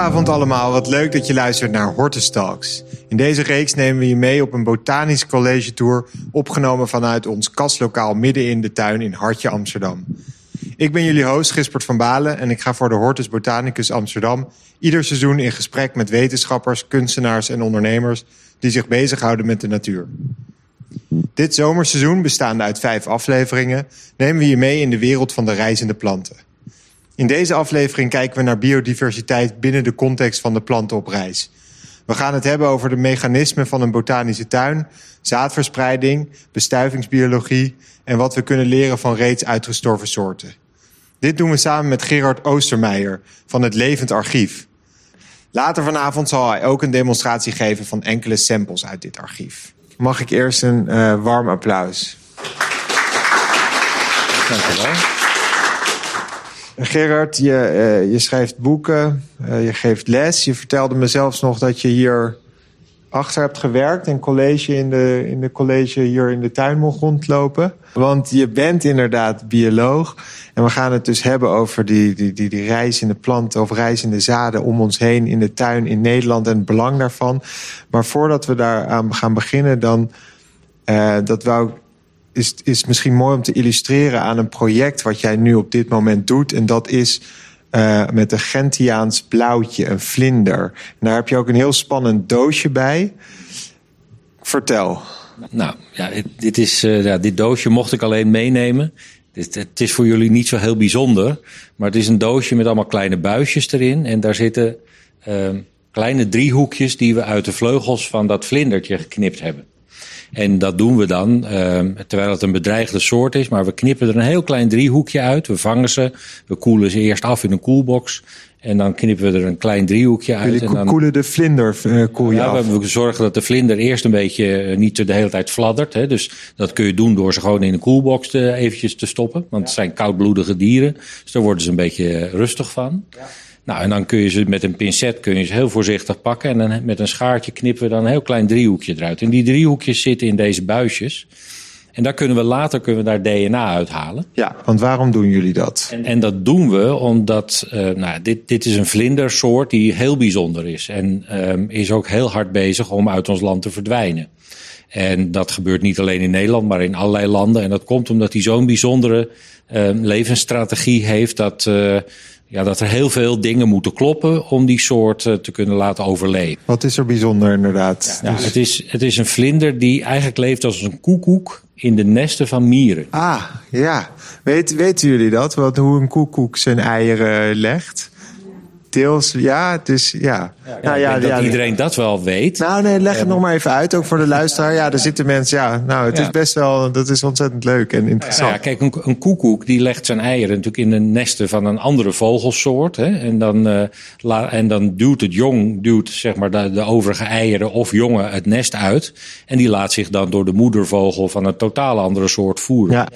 Goedenavond allemaal, wat leuk dat je luistert naar Hortus Talks. In deze reeks nemen we je mee op een botanisch college tour... opgenomen vanuit ons kastlokaal midden in de tuin in Hartje Amsterdam. Ik ben jullie host Gispert van Balen en ik ga voor de Hortus Botanicus Amsterdam... ieder seizoen in gesprek met wetenschappers, kunstenaars en ondernemers... die zich bezighouden met de natuur. Dit zomerseizoen, bestaande uit vijf afleveringen... nemen we je mee in de wereld van de reizende planten... In deze aflevering kijken we naar biodiversiteit binnen de context van de planten op reis. We gaan het hebben over de mechanismen van een botanische tuin, zaadverspreiding, bestuivingsbiologie en wat we kunnen leren van reeds uitgestorven soorten. Dit doen we samen met Gerard Oostermeijer van het Levend Archief. Later vanavond zal hij ook een demonstratie geven van enkele samples uit dit archief. Mag ik eerst een uh, warm applaus? Dank je wel. Gerard, je, uh, je schrijft boeken, uh, je geeft les. Je vertelde me zelfs nog dat je hier achter hebt gewerkt... en college in de, in de college hier in de tuin mocht rondlopen. Want je bent inderdaad bioloog. En we gaan het dus hebben over die, die, die, die reizende planten... of reizende zaden om ons heen in de tuin in Nederland... en het belang daarvan. Maar voordat we daar aan gaan beginnen... dan uh, dat wou ik is, is misschien mooi om te illustreren aan een project wat jij nu op dit moment doet. En dat is uh, met een Gentiaans blauwtje, een vlinder. En daar heb je ook een heel spannend doosje bij. Vertel. Nou, ja, dit, is, uh, ja, dit doosje mocht ik alleen meenemen. Het, het is voor jullie niet zo heel bijzonder. Maar het is een doosje met allemaal kleine buisjes erin. En daar zitten uh, kleine driehoekjes die we uit de vleugels van dat vlindertje geknipt hebben. En dat doen we dan, uh, terwijl het een bedreigde soort is. Maar we knippen er een heel klein driehoekje uit. We vangen ze. We koelen ze eerst af in een koelbox. En dan knippen we er een klein driehoekje uit. Jullie en dan koelen de vlinder uh, koel je ja, af? We zorgen dat de vlinder eerst een beetje uh, niet de hele tijd fladdert. Hè. Dus dat kun je doen door ze gewoon in een koelbox te, eventjes te stoppen. Want het zijn koudbloedige dieren. Dus daar worden ze een beetje rustig van. Ja. Nou, en dan kun je ze met een pincet kun je ze heel voorzichtig pakken. En dan met een schaartje knippen we dan een heel klein driehoekje eruit. En die driehoekjes zitten in deze buisjes. En daar kunnen we later kunnen we daar DNA uithalen. Ja, want waarom doen jullie dat? En, en dat doen we omdat uh, nou, dit, dit is een vlindersoort die heel bijzonder is. En um, is ook heel hard bezig om uit ons land te verdwijnen. En dat gebeurt niet alleen in Nederland, maar in allerlei landen. En dat komt omdat hij zo'n bijzondere uh, levensstrategie heeft dat. Uh, ja, dat er heel veel dingen moeten kloppen om die soort uh, te kunnen laten overleven. Wat is er bijzonder inderdaad? Ja, dus... het, is, het is een vlinder die eigenlijk leeft als een koekoek in de nesten van mieren. Ah, ja. Weet, weten jullie dat? Wat, hoe een koekoek zijn eieren legt? Deels, ja, het is, ja. ja, nou, ja dat ja, iedereen dat wel weet. Nou, nee, leg het nog maar even uit, ook voor de luisteraar. Ja, er zitten mensen, ja, nou, het is best wel, dat is ontzettend leuk en interessant. Ja, kijk, een, een koekoek die legt zijn eieren natuurlijk in de nesten van een andere vogelsoort. Hè, en, dan, uh, la, en dan duwt het jong, duwt zeg maar de, de overige eieren of jongen het nest uit. En die laat zich dan door de moedervogel van een totaal andere soort voeren. Ja.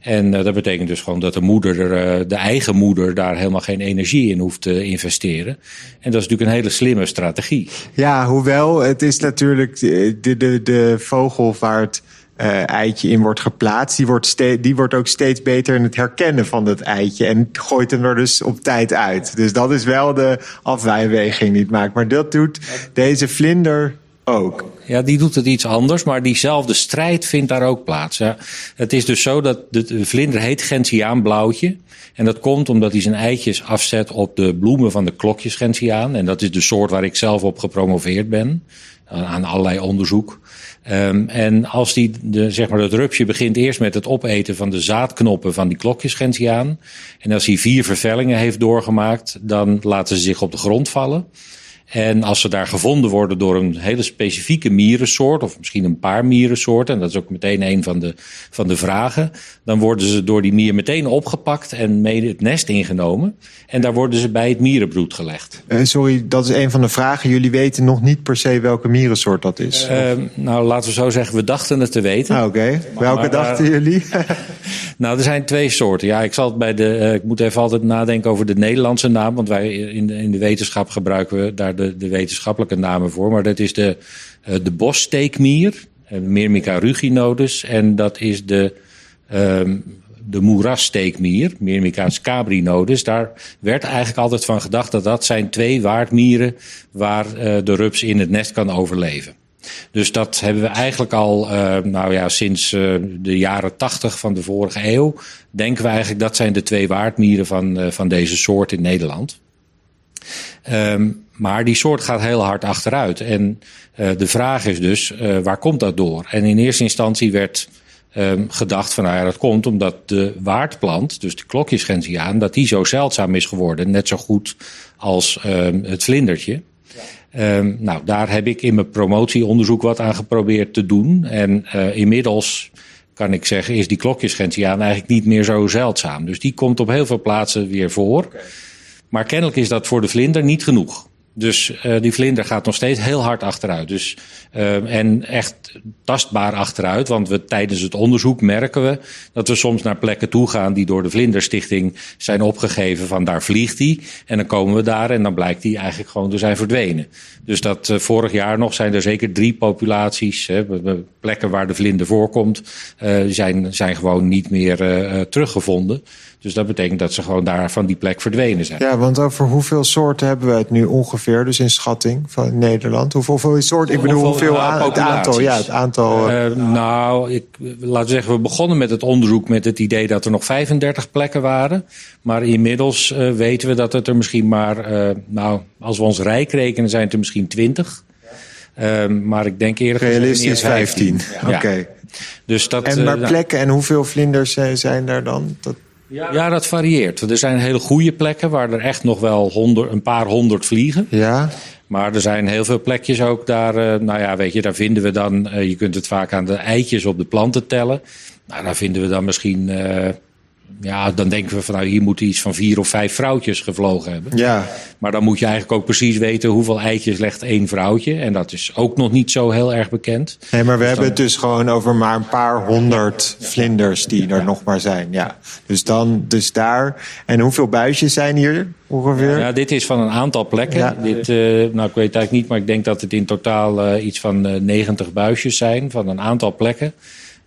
En uh, dat betekent dus gewoon dat de moeder, uh, de eigen moeder, daar helemaal geen energie in hoeft te investeren. En dat is natuurlijk een hele slimme strategie. Ja, hoewel het is natuurlijk de, de, de vogel waar het uh, eitje in wordt geplaatst, die wordt, steeds, die wordt ook steeds beter in het herkennen van dat eitje en gooit hem er dus op tijd uit. Dus dat is wel de afwijweging die het maakt. Maar dat doet deze vlinder ook. Ja, die doet het iets anders, maar diezelfde strijd vindt daar ook plaats. Het is dus zo dat de vlinder heet Gentiaan blauwtje. En dat komt omdat hij zijn eitjes afzet op de bloemen van de klokjes Gentiaan. En dat is de soort waar ik zelf op gepromoveerd ben. Aan allerlei onderzoek. Um, en als die, de, zeg maar, dat rupsje begint eerst met het opeten van de zaadknoppen van die klokjes Gentiaan. En als hij vier vervellingen heeft doorgemaakt, dan laten ze zich op de grond vallen. En als ze daar gevonden worden door een hele specifieke mierensoort, of misschien een paar mierensoorten, en dat is ook meteen een van de, van de vragen, dan worden ze door die mier meteen opgepakt en mee het nest ingenomen. En daar worden ze bij het mierenbroed gelegd. Uh, sorry, dat is een van de vragen. Jullie weten nog niet per se welke mierensoort dat is? Uh, nou, laten we zo zeggen, we dachten het te weten. Ah, Oké, okay. welke maar, dachten uh, jullie? nou, er zijn twee soorten. Ja, ik zal het bij de, ik moet even altijd nadenken over de Nederlandse naam, want wij in de, in de wetenschap gebruiken we daar de, wetenschappelijke namen voor. Maar dat is de, uh, de bossteekmier, Myrmica ruginodus. En dat is de um, de moerassteekmier, Myrmica scabrinodus. Daar werd eigenlijk altijd van gedacht dat dat zijn twee waardmieren waar uh, de rups in het nest kan overleven. Dus dat hebben we eigenlijk al, nou ja, sinds de jaren tachtig van de vorige eeuw. Denken we eigenlijk dat zijn de twee waardmieren van, van deze soort in Nederland. Um, maar die soort gaat heel hard achteruit. En uh, de vraag is dus, uh, waar komt dat door? En in eerste instantie werd um, gedacht van, nou ja, dat komt omdat de waardplant, dus de klokjesgentiaan, dat die zo zeldzaam is geworden. Net zo goed als um, het vlindertje. Ja. Nou, daar heb ik in mijn promotieonderzoek wat aan geprobeerd te doen. En uh, inmiddels kan ik zeggen, is die klokjesgentiaan eigenlijk niet meer zo zeldzaam. Dus die komt op heel veel plaatsen weer voor. Okay. Maar kennelijk is dat voor de vlinder niet genoeg. Dus uh, die vlinder gaat nog steeds heel hard achteruit. Dus, uh, en echt tastbaar achteruit. Want we, tijdens het onderzoek merken we dat we soms naar plekken toe gaan die door de Vlinderstichting zijn opgegeven van daar vliegt hij. En dan komen we daar en dan blijkt hij eigenlijk gewoon te zijn verdwenen. Dus dat uh, vorig jaar nog zijn er zeker drie populaties, hè, plekken waar de vlinder voorkomt, zijn, zijn gewoon niet meer teruggevonden. Dus dat betekent dat ze gewoon daar van die plek verdwenen zijn. Ja, want over hoeveel soorten hebben we het nu ongeveer, dus in schatting van Nederland? Hoeveel, hoeveel soorten? Ik bedoel, hoeveel, hoeveel aan, het aantal? Ja, het aantal. Uh, nou, ik, laten we zeggen, we begonnen met het onderzoek met het idee dat er nog 35 plekken waren. Maar inmiddels uh, weten we dat het er misschien maar, uh, nou, als we ons rijk rekenen, zijn het er misschien 20. Uh, maar ik denk eerder Realistisch 15. 15. Ja. Oké. Okay. Dus dat, en maar plekken en hoeveel vlinders zijn daar dan? Dat... Ja. ja, dat varieert. Er zijn hele goede plekken waar er echt nog wel honderd, een paar honderd vliegen. Ja. Maar er zijn heel veel plekjes ook daar. Uh, nou ja, weet je, daar vinden we dan. Uh, je kunt het vaak aan de eitjes op de planten tellen. Nou, daar vinden we dan misschien. Ja, dan denken we van nou, hier moeten iets van vier of vijf vrouwtjes gevlogen hebben. Ja. Maar dan moet je eigenlijk ook precies weten hoeveel eitjes legt één vrouwtje. En dat is ook nog niet zo heel erg bekend. Nee, maar we dus hebben dan... het dus gewoon over maar een paar honderd vlinders die er nog maar zijn. Ja. Dus dan, dus daar. En hoeveel buisjes zijn hier ongeveer? Ja, dit is van een aantal plekken. Dit, uh, nou, ik weet het eigenlijk niet, maar ik denk dat het in totaal uh, iets van uh, 90 buisjes zijn van een aantal plekken.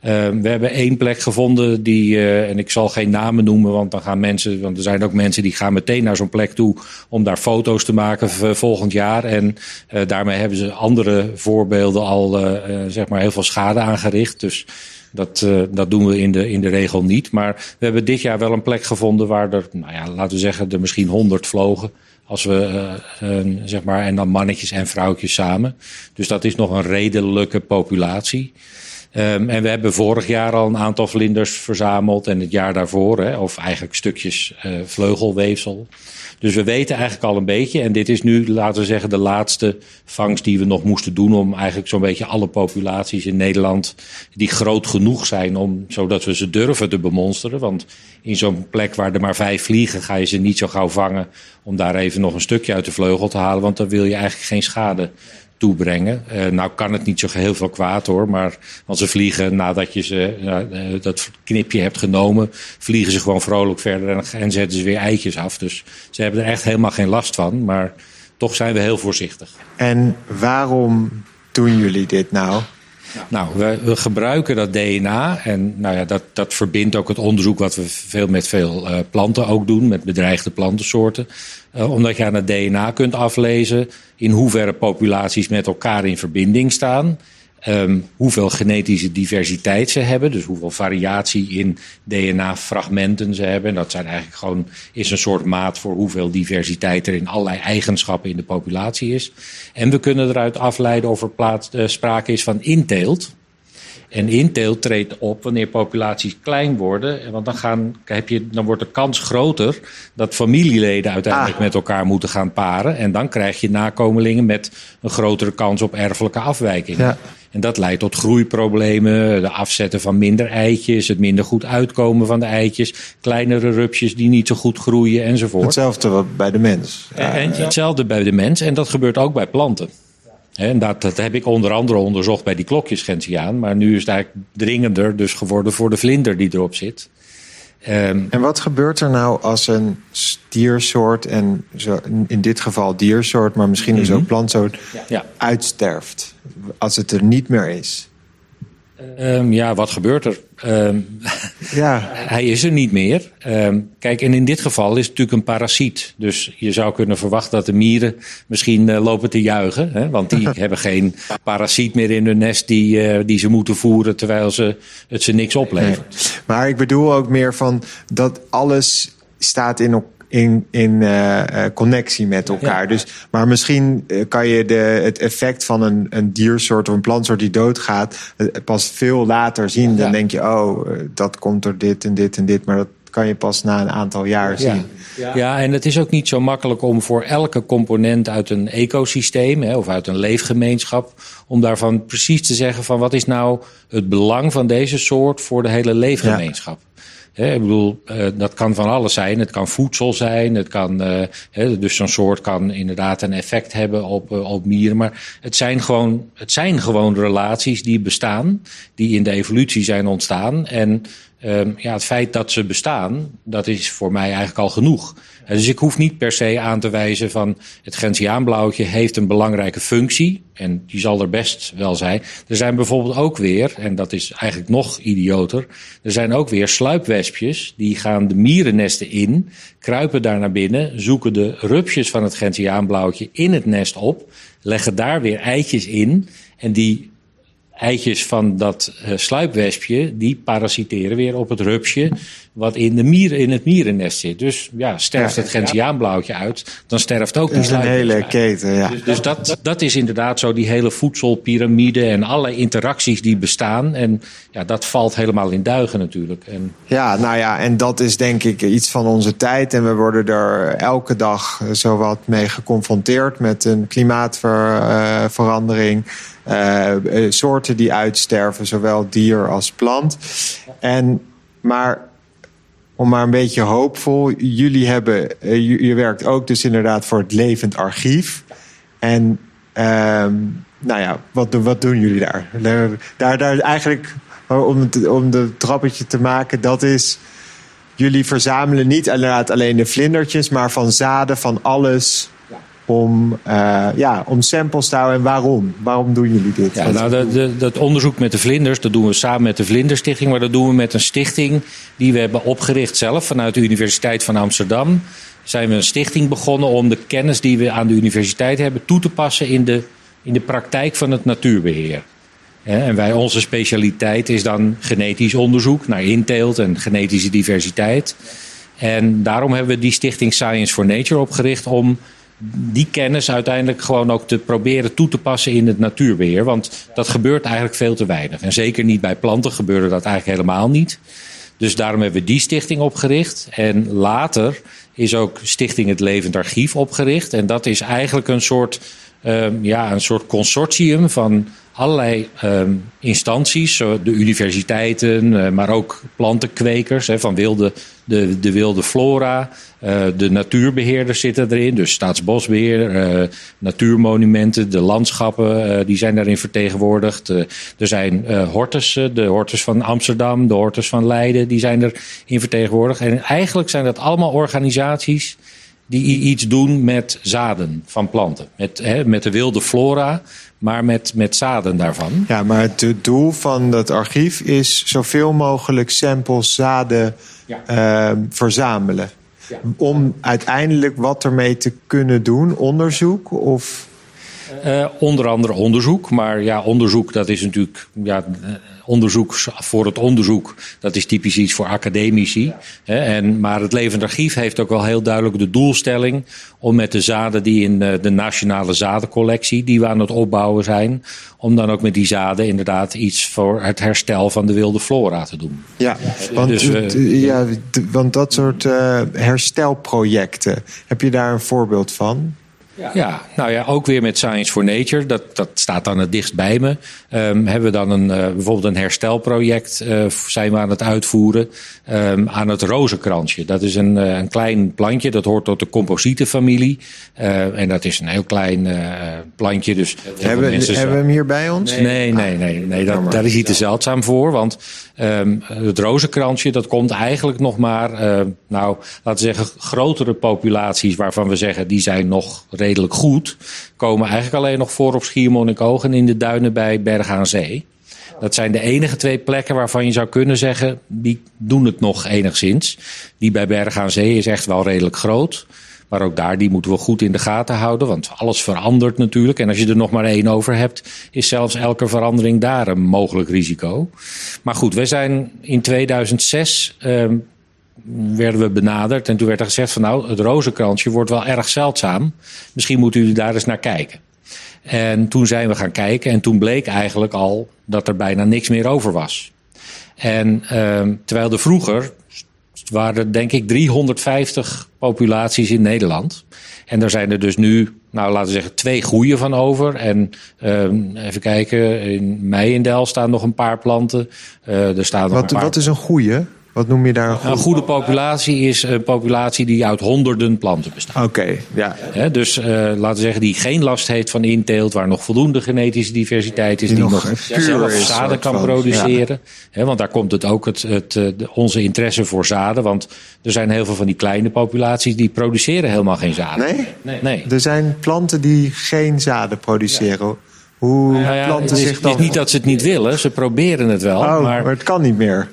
Uh, we hebben één plek gevonden die, uh, en ik zal geen namen noemen, want dan gaan mensen, want er zijn ook mensen die gaan meteen naar zo'n plek toe om daar foto's te maken volgend jaar. En uh, daarmee hebben ze andere voorbeelden al, zeg maar, heel veel schade aangericht. Dus dat, dat doen we in de, in de regel niet. Maar we hebben dit jaar wel een plek gevonden waar er, nou ja, laten we zeggen, er misschien honderd vlogen. Als we, zeg maar, en dan mannetjes en vrouwtjes samen. Dus dat is nog een redelijke populatie. Um, en we hebben vorig jaar al een aantal vlinders verzameld en het jaar daarvoor, hè, of eigenlijk stukjes uh, vleugelweefsel. Dus we weten eigenlijk al een beetje. En dit is nu, laten we zeggen, de laatste vangst die we nog moesten doen. Om eigenlijk zo'n beetje alle populaties in Nederland. die groot genoeg zijn om, zodat we ze durven te bemonsteren. Want in zo'n plek waar er maar vijf vliegen. ga je ze niet zo gauw vangen. om daar even nog een stukje uit de vleugel te halen. Want dan wil je eigenlijk geen schade toebrengen. Uh, nou kan het niet zo heel veel kwaad hoor, maar als ze vliegen nadat je ze, uh, dat knipje hebt genomen, vliegen ze gewoon vrolijk verder en, en, zetten ze weer eitjes af. Dus ze hebben er echt helemaal geen last van, maar toch zijn we heel voorzichtig. En waarom doen jullie dit nou? Nou, we, gebruiken dat DNA en nou ja, dat, dat verbindt ook het onderzoek wat we veel met veel uh, planten ook doen, met bedreigde plantensoorten. Uh, omdat je aan het DNA kunt aflezen in hoeverre populaties met elkaar in verbinding staan. Um, hoeveel genetische diversiteit ze hebben, dus hoeveel variatie in DNA-fragmenten ze hebben. En dat zijn eigenlijk gewoon, is een soort maat voor hoeveel diversiteit er in allerlei eigenschappen in de populatie is. En we kunnen eruit afleiden of er plaats, uh, sprake is van inteelt. En inteelt treedt op wanneer populaties klein worden. Want dan, gaan, heb je, dan wordt de kans groter dat familieleden uiteindelijk ah. met elkaar moeten gaan paren. En dan krijg je nakomelingen met een grotere kans op erfelijke afwijking. Ja. En dat leidt tot groeiproblemen, de afzetten van minder eitjes, het minder goed uitkomen van de eitjes, kleinere rupsjes die niet zo goed groeien enzovoort. Hetzelfde bij de mens. En hetzelfde bij de mens en dat gebeurt ook bij planten. En dat, dat heb ik onder andere onderzocht bij die klokjesgentiaan. Maar nu is het eigenlijk dringender dus geworden voor de vlinder die erop zit. Um, en wat gebeurt er nou als een diersoort, en zo, in dit geval diersoort, maar misschien dus mm -hmm. ook plantsoort, ja. uitsterft? Als het er niet meer is? Um, ja, wat gebeurt er? Um, Ja. Hij is er niet meer. Ehm, kijk, en in dit geval is het natuurlijk een parasiet. Dus je zou kunnen verwachten dat de mieren misschien uh, lopen te juichen. Hè? Want die hebben geen parasiet meer in hun nest die, uh, die ze moeten voeren terwijl ze, het ze niks oplevert. Nee. Maar ik bedoel ook meer van dat alles staat in elkaar in, in uh, connectie met elkaar. Ja. Dus, maar misschien kan je de, het effect van een, een diersoort of een plantsoort die doodgaat pas veel later zien. Dan ja. denk je, oh, dat komt door dit en dit en dit. Maar dat kan je pas na een aantal jaar zien. Ja. ja, en het is ook niet zo makkelijk om voor elke component uit een ecosysteem hè, of uit een leefgemeenschap, om daarvan precies te zeggen van wat is nou het belang van deze soort voor de hele leefgemeenschap. He, ik bedoel, uh, dat kan van alles zijn. Het kan voedsel zijn. Het kan, uh, dus zo'n soort kan inderdaad een effect hebben op, uh, op mieren. Maar het zijn, gewoon, het zijn gewoon relaties die bestaan, die in de evolutie zijn ontstaan. En um, ja, het feit dat ze bestaan, dat is voor mij eigenlijk al genoeg. Dus ik hoef niet per se aan te wijzen van het Gentiaanblauwtje heeft een belangrijke functie. En die zal er best wel zijn. Er zijn bijvoorbeeld ook weer, en dat is eigenlijk nog idioter. Er zijn ook weer sluipwespjes. Die gaan de mierennesten in, kruipen daar naar binnen, zoeken de rupsjes van het Gentiaanblauwtje in het nest op. Leggen daar weer eitjes in. En die eitjes van dat uh, sluipwespje, die parasiteren weer op het rupsje wat in, de mieren, in het mierennest zit. Dus ja, sterft het gentiaanblauwtje uit, dan sterft ook die een hele keten, ja. Dus, dus dat, dat is inderdaad zo die hele voedselpyramide en alle interacties die bestaan. En ja, dat valt helemaal in duigen natuurlijk. En... Ja, nou ja, en dat is denk ik iets van onze tijd. En we worden er elke dag zowat mee geconfronteerd met een klimaatverandering. Uh, soorten die uitsterven, zowel dier als plant. En, maar om maar een beetje hoopvol. Jullie hebben, uh, je, werkt ook dus inderdaad voor het levend archief. En uh, nou ja, wat, wat doen jullie daar? Daar, daar eigenlijk, om, het, om de trappetje te maken, dat is... Jullie verzamelen niet inderdaad alleen de vlindertjes, maar van zaden, van alles om, uh, ja, om samples te houden. En waarom? Waarom doen jullie dit? Nou, dat onderzoek met de vlinders, dat doen we samen met de Vlinderstichting. Maar dat doen we met een stichting die we hebben opgericht zelf vanuit de Universiteit van Amsterdam. Zijn we een stichting begonnen om de kennis die we aan de universiteit hebben toe te passen in de, in de praktijk van het natuurbeheer. En wij, onze specialiteit is dan genetisch onderzoek naar inteelt en genetische diversiteit. En daarom hebben we die stichting Science for Nature opgericht om die kennis uiteindelijk gewoon ook te proberen toe te passen in het natuurbeheer. Want dat gebeurt eigenlijk veel te weinig. En zeker niet bij planten gebeurde dat eigenlijk helemaal niet. Dus daarom hebben we die stichting opgericht. En later is ook Stichting Het Levend Archief opgericht. En dat is eigenlijk een soort, um, ja, een soort consortium van allerlei um, instanties, de universiteiten, uh, maar ook plantenkwekers van wilde, de, de wilde flora. Uh, de natuurbeheerders zitten erin, dus Staatsbosbeheer, uh, natuurmonumenten, de landschappen, die zijn daarin vertegenwoordigd. er zijn hortus, de hortus van Amsterdam, de hortus van Leiden, die zijn erin vertegenwoordigd. En eigenlijk zijn dat allemaal organisaties die iets doen met zaden van planten. Met, hè, met de wilde flora, maar met, met zaden daarvan. Ja, maar het doel van dat archief is zoveel mogelijk samples zaden ja. uh, verzamelen. Ja. Om uiteindelijk wat ermee te kunnen doen, onderzoek of... Uh, onder andere onderzoek, maar ja, onderzoek dat is natuurlijk ja, onderzoek voor het onderzoek, dat is typisch iets voor academici. Ja. Hè, en, maar het Levend Archief heeft ook wel heel duidelijk de doelstelling om met de zaden die in de, de nationale zadencollectie, die we aan het opbouwen zijn, om dan ook met die zaden inderdaad iets voor het herstel van de wilde flora te doen. Ja, want, dus, uh, ja, want dat soort uh, herstelprojecten, heb je daar een voorbeeld van? Ja. ja. nou ja, ook weer met Science for Nature. Dat, dat staat dan het dichtst bij me. Um, hebben we dan een, uh, bijvoorbeeld een herstelproject uh, zijn we aan het uitvoeren um, aan het rozenkransje. Dat is een, uh, een klein plantje, dat hoort tot de composietenfamilie. en dat is een heel klein plantje. Dus hebben, hebben we hem hier bij ons? Nee, nee, nee. nee, nee dat, daar is hij te zeldzaam voor. Want um, het rozenkransje, dat komt eigenlijk nog maar, nou, laten we zeggen, grotere populaties waarvan we zeggen, die zijn nog redelijk goed, komen eigenlijk alleen nog voor op Schiermonnikoog en in de duinen bij Berg aan Zee. Dat zijn de enige twee plekken waarvan je zou kunnen zeggen, die doen het nog enigszins. Die bij Bergen aan Zee is echt wel redelijk groot. Maar ook daar, die moeten we goed in de gaten houden. Want alles verandert natuurlijk. En als je er nog maar één over hebt, is zelfs elke verandering daar een mogelijk risico. Maar goed, we zijn in 2006 ehm, werden we benaderd. En toen werd er gezegd van nou, het rozenkransje wordt wel erg zeldzaam. Misschien moeten jullie daar eens naar kijken. En toen zijn we gaan kijken en toen bleek eigenlijk al dat er bijna niks meer over was. En ehm, terwijl er vroeger waren er denk ik 350 populaties in Nederland. En daar zijn er dus nu, nou laten we zeggen, twee goede van over. En ehm, even kijken, in Meijendel staan nog een paar planten. Uh, er staan nog wat, een paar... wat is een goede? Wat noem je daar een goede? Een goede populatie is een populatie die uit honderden planten bestaat. Oké, ja. dus uh, laten we zeggen, die geen last heeft van inteelt, waar nog voldoende genetische diversiteit is, die, die nog, zelf zaden kan produceren. want daar komt het ook het, het, eh, onze interesse voor zaden. Want er zijn heel veel van die kleine populaties die produceren helemaal geen zaden. Nee? Nee. nee. Er zijn planten die geen zaden produceren. Hoe nou ja, planten het is, zich dan... Het is niet dat ze het niet willen, ze proberen het wel. Oh, maar... maar het kan niet meer.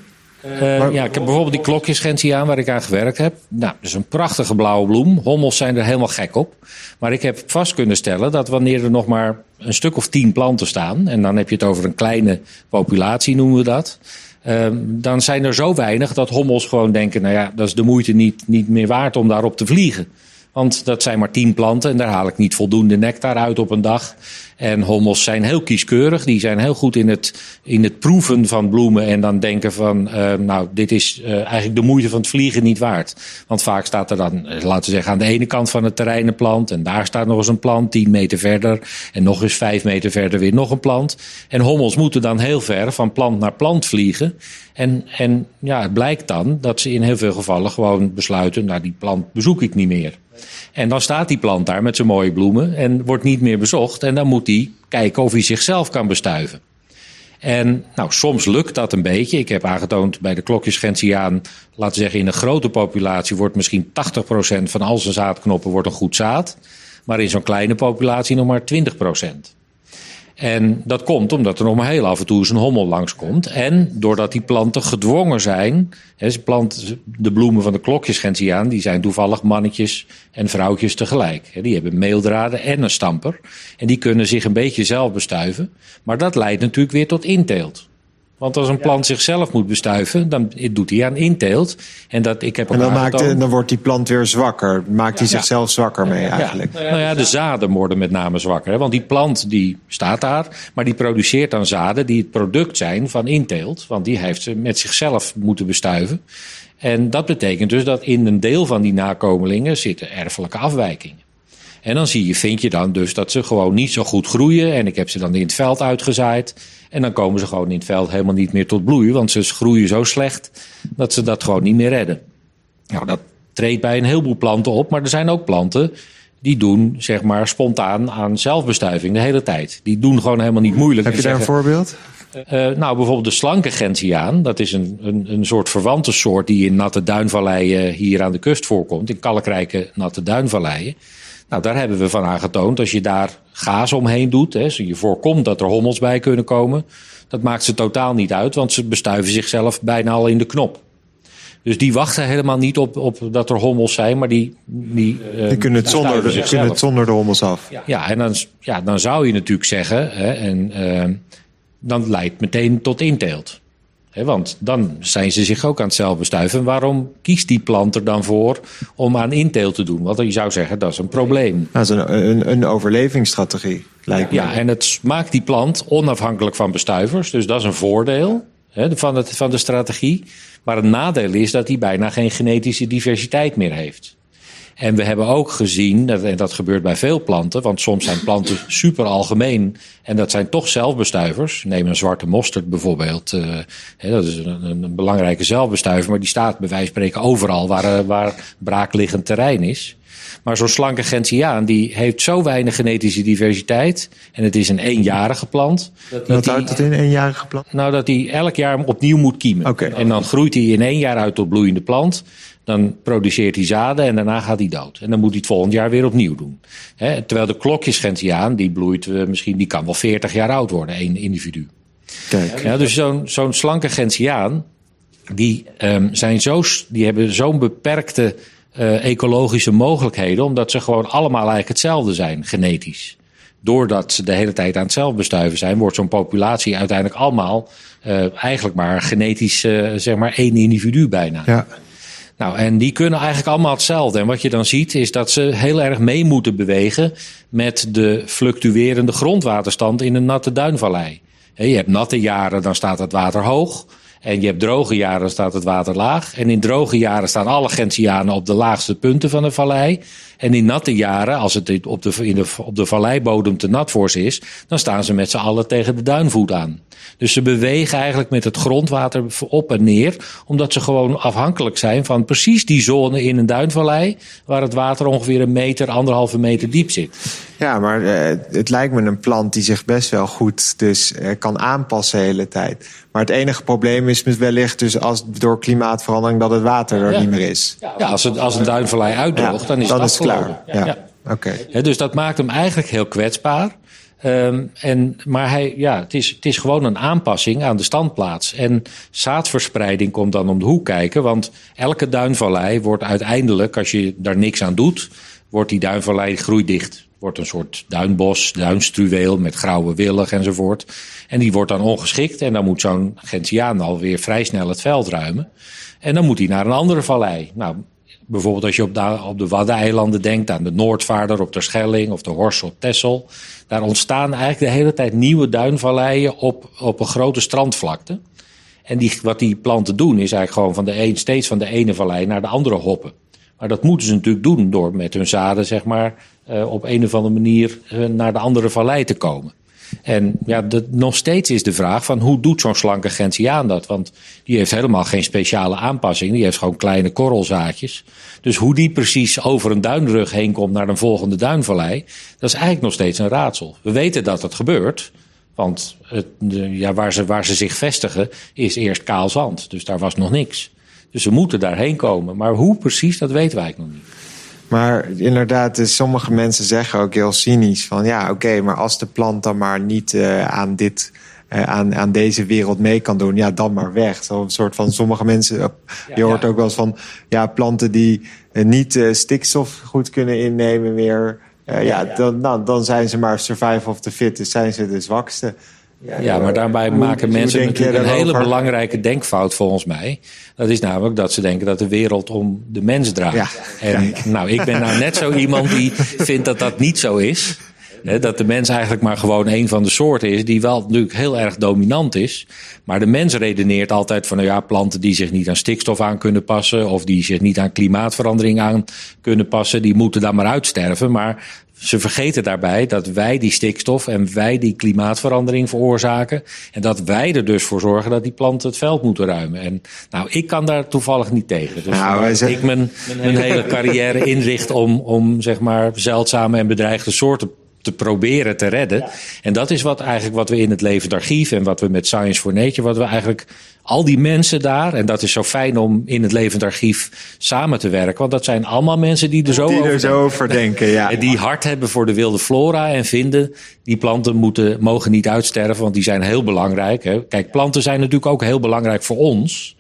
Uh, ja, ik heb bijvoorbeeld die klokjesgentie aan waar ik aan gewerkt heb. Nou, dat is een prachtige blauwe bloem. Hommels zijn er helemaal gek op. Maar ik heb vast kunnen stellen dat wanneer er nog maar een stuk of tien planten staan... en dan heb je het over een kleine populatie, noemen we dat... Uh, dan zijn er zo weinig dat hommels gewoon denken... nou ja, dat is de moeite niet, niet meer waard om daarop te vliegen. Want dat zijn maar tien planten en daar haal ik niet voldoende nectar uit op een dag. En hommels zijn heel kieskeurig. Die zijn heel goed in het, in het proeven van bloemen. En dan denken van, uh, nou, dit is uh, eigenlijk de moeite van het vliegen niet waard. Want vaak staat er dan, eh, laten we zeggen, aan de ene kant van het terrein een plant. En daar staat nog eens een plant, tien meter verder. En nog eens vijf meter verder weer nog een plant. En hommels moeten dan heel ver van plant naar plant vliegen. En, en ja, het blijkt dan dat ze in heel veel gevallen gewoon besluiten, nou, die plant bezoek ik niet meer. En dan staat die plant daar met zijn mooie bloemen en wordt niet meer bezocht. En dan moet hij kijken of hij zichzelf kan bestuiven. En nou, soms lukt dat een beetje. Ik heb aangetoond bij de klokjesgentiaan, laten we zeggen in een grote populatie wordt misschien 80% van al zijn zaadknoppen wordt een goed zaad. Maar in zo'n kleine populatie nog maar 20%. En dat komt omdat er nog maar heel af en toe eens een hommel langskomt. En doordat die planten gedwongen zijn. Hè, plant, de bloemen van de klokjesgentiaan, die zijn toevallig mannetjes en vrouwtjes tegelijk. Die hebben meeldraden en een stamper. En die kunnen zich een beetje zelf bestuiven. Maar dat leidt natuurlijk weer tot inteelt. Want als een plant zichzelf moet bestuiven, dan doet hij aan inteelt. En, dat, ik heb en dan, maakt, dan wordt die plant weer zwakker. Maakt hij zichzelf zwakker mee eigenlijk? Nou ja, de zaden worden met name zwakker. Hè? Want die plant die staat daar, maar die produceert dan zaden die het product zijn van inteelt. Want die heeft ze met zichzelf moeten bestuiven. En dat betekent dus dat in een deel van die nakomelingen zitten erfelijke afwijkingen. En dan zie je, vind je dan dus dat ze gewoon niet zo goed groeien. En ik heb ze dan in het veld uitgezaaid. En dan komen ze gewoon in het veld helemaal niet meer tot bloei. Want ze groeien zo slecht dat ze dat gewoon niet meer redden. Nou, dat treedt bij een heleboel planten op. Maar er zijn ook planten die doen zeg maar spontaan aan zelfbestuiving de hele tijd. Die doen gewoon helemaal niet moeilijk. Heb je daar een voorbeeld? Uh, nou, bijvoorbeeld de slanke gentiaan. Dat is een, een, een soort verwante soort die in natte duinvalleien hier aan de kust voorkomt. In kalkrijke natte duinvalleien. Nou, daar hebben we van aangetoond. Als je daar gaas omheen doet, hè, je voorkomt dat er hommels bij kunnen komen. Dat maakt ze totaal niet uit, want ze bestuiven zichzelf bijna al in de knop. Dus die wachten helemaal niet op, op dat er hommels zijn, maar die. Die, uh, die kunnen, het zonder, de, kunnen het zonder de hommels af. Ja, en dan, ja, dan zou je natuurlijk zeggen, hè, en uh, dan leidt meteen tot inteelt want dan zijn ze zich ook aan het zelf bestuiven. Waarom kiest die plant er dan voor om aan inteelt te doen? Want je zou zeggen, dat is een probleem. Dat is een, een, een overlevingsstrategie, lijkt me. Ja, en het maakt die plant onafhankelijk van bestuivers. Dus dat is een voordeel van, het, van de strategie. Maar een nadeel is dat hij bijna geen genetische diversiteit meer heeft. En we hebben ook gezien, en dat gebeurt bij veel planten, want soms zijn planten super algemeen en dat zijn toch zelfbestuivers. Neem een zwarte mosterd bijvoorbeeld. Uh, dat is een, een, belangrijke zelfbestuiver, maar die staat bij wijze van spreken overal waar, eh, waar braakliggend terrein is. Maar zo'n slanke gentiaan, die heeft zo weinig genetische diversiteit. En het is een eenjarige plant. Dat Wat houdt het in, eenjarige plant? Nou, dat hij elk jaar opnieuw moet kiemen. Okay. En dan groeit hij in één jaar uit tot bloeiende plant. Dan produceert hij zaden en daarna gaat hij dood. En dan moet hij het volgend jaar weer opnieuw doen. terwijl de klokjesgentiaan, die bloeit uh, misschien, die kan wel 40 jaar oud worden, één individu. Kijk. Ja, dus zo'n zo'n slanke gentiaan, die, um, zijn zo, die hebben zo'n beperkte uh, ecologische mogelijkheden, omdat ze gewoon allemaal eigenlijk hetzelfde zijn, genetisch. Doordat ze de hele tijd aan het zelfbestuiven zijn, wordt zo'n populatie uiteindelijk allemaal uh, eigenlijk maar genetisch, uh, zeg maar, één individu bijna. Ja. Nou, en die kunnen eigenlijk allemaal hetzelfde. En wat je dan ziet, is dat ze heel erg mee moeten bewegen met de fluctuerende grondwaterstand in een natte duinvallei. Je hebt natte jaren, dan staat het water hoog. En je hebt droge jaren, dan staat het water laag. En in droge jaren staan alle Gentianen op de laagste punten van de vallei. En in natte jaren, als het op de, in de, op de valleibodem te nat voor ze is, dan staan ze met z'n allen tegen de duinvoet aan. Dus ze bewegen eigenlijk met het grondwater op en neer, omdat ze gewoon afhankelijk zijn van precies die zone in een duinvallei, waar het water ongeveer een meter, anderhalve meter diep zit. Ja, maar uh, het lijkt me een plant die zich best wel goed dus uh, kan aanpassen de hele tijd. Maar het enige probleem is wellicht dus als door klimaatverandering dat het water er ja. niet meer is. Ja, als, het, als een duinvallei uitdroogt, Ja, dan is dan is het klaar. afgelopen. Ja. Oké. Ja, dus dat maakt hem eigenlijk heel kwetsbaar. Um, en, maar hij, ja, het, is, het is gewoon een aanpassing aan de standplaats. En zaadverspreiding komt dan om de hoek kijken. Want elke duinvallei wordt uiteindelijk, als je daar niks aan doet, wordt die duinvallei groeidicht. Wordt een soort duinbos, duinstruweel met grauwe willig enzovoort. En die wordt dan ongeschikt. En dan moet zo'n Gentiaan alweer vrij snel het veld ruimen. En dan moet hij naar een andere vallei. Nou, bijvoorbeeld als je op de, op de Waddeneilanden denkt, aan de Noordvaarder op de Schelling of de Horst op Texel. Daar ontstaan eigenlijk de hele tijd nieuwe duinvalleien op, op een grote strandvlakte. En die, wat die planten doen is eigenlijk gewoon van de een, steeds van de ene vallei naar de andere hoppen. Maar dat moeten ze natuurlijk doen door met hun zaden zeg maar, uh, op een of andere manier uh, naar de andere vallei te komen. En ja, nog steeds is de vraag van hoe doet zo'n slanke Gentiaan dat? Want die heeft helemaal geen speciale aanpassing. Die heeft gewoon kleine korrelzaadjes. Dus hoe die precies over een duinrug heen komt naar een volgende duinvallei, dat is eigenlijk nog steeds een raadsel. We weten dat het gebeurt. Want het, ja, waar, ze, waar ze zich vestigen is eerst kaal zand. Dus daar was nog niks. Dus ze moeten daarheen komen. Maar hoe precies, dat weten wij eigenlijk nog niet. Maar inderdaad, dus sommige mensen zeggen ook heel cynisch van ja, oké, okay, maar als de plant dan maar niet uh, aan dit. Uh, aan, aan deze wereld mee kan doen, ja, dan maar weg. Zo'n soort van sommige mensen. Je ja, hoort ja. ook wel eens van ja, planten die niet stikstof goed kunnen innemen meer. Ja, ja, Dan, nou, dan zijn ze maar survival of the fittest, zijn ze de zwakste. Ja, ja, maar daarbij hoe, maken mensen natuurlijk een hele belangrijke denkfout volgens mij. Dat is namelijk dat ze denken dat de wereld om de mens draait. Ja, en nou, ik ben nou net zo iemand die vindt dat dat niet zo is. He, dat de mens eigenlijk maar gewoon een van de soorten is die wel natuurlijk heel erg dominant is. Maar de mens redeneert altijd van nou ja, planten die zich niet aan stikstof aan kunnen passen of die zich niet aan klimaatverandering aan kunnen passen, die moeten dan maar uitsterven. Maar ze vergeten daarbij dat wij die stikstof en wij die klimaatverandering veroorzaken. En dat wij er dus voor zorgen dat die planten het veld moeten ruimen. En nou, ik kan daar toevallig niet tegen. Dus nou, zijn... ik mijn, mijn hele carrière inricht om, om zeg maar zeldzame en bedreigde soorten te proberen te redden. Ja. En dat is wat eigenlijk wat we in het levend archief en wat we met Science for Nature, wat we eigenlijk al die mensen daar, en dat is zo fijn om in het levend archief samen te werken, want dat zijn allemaal mensen die er zo, die over, er zo over denken. Ja. En die hart hebben voor de wilde flora en vinden die planten moeten, mogen niet uitsterven, want die zijn heel belangrijk. Hè. Kijk, planten zijn natuurlijk ook heel belangrijk voor ons.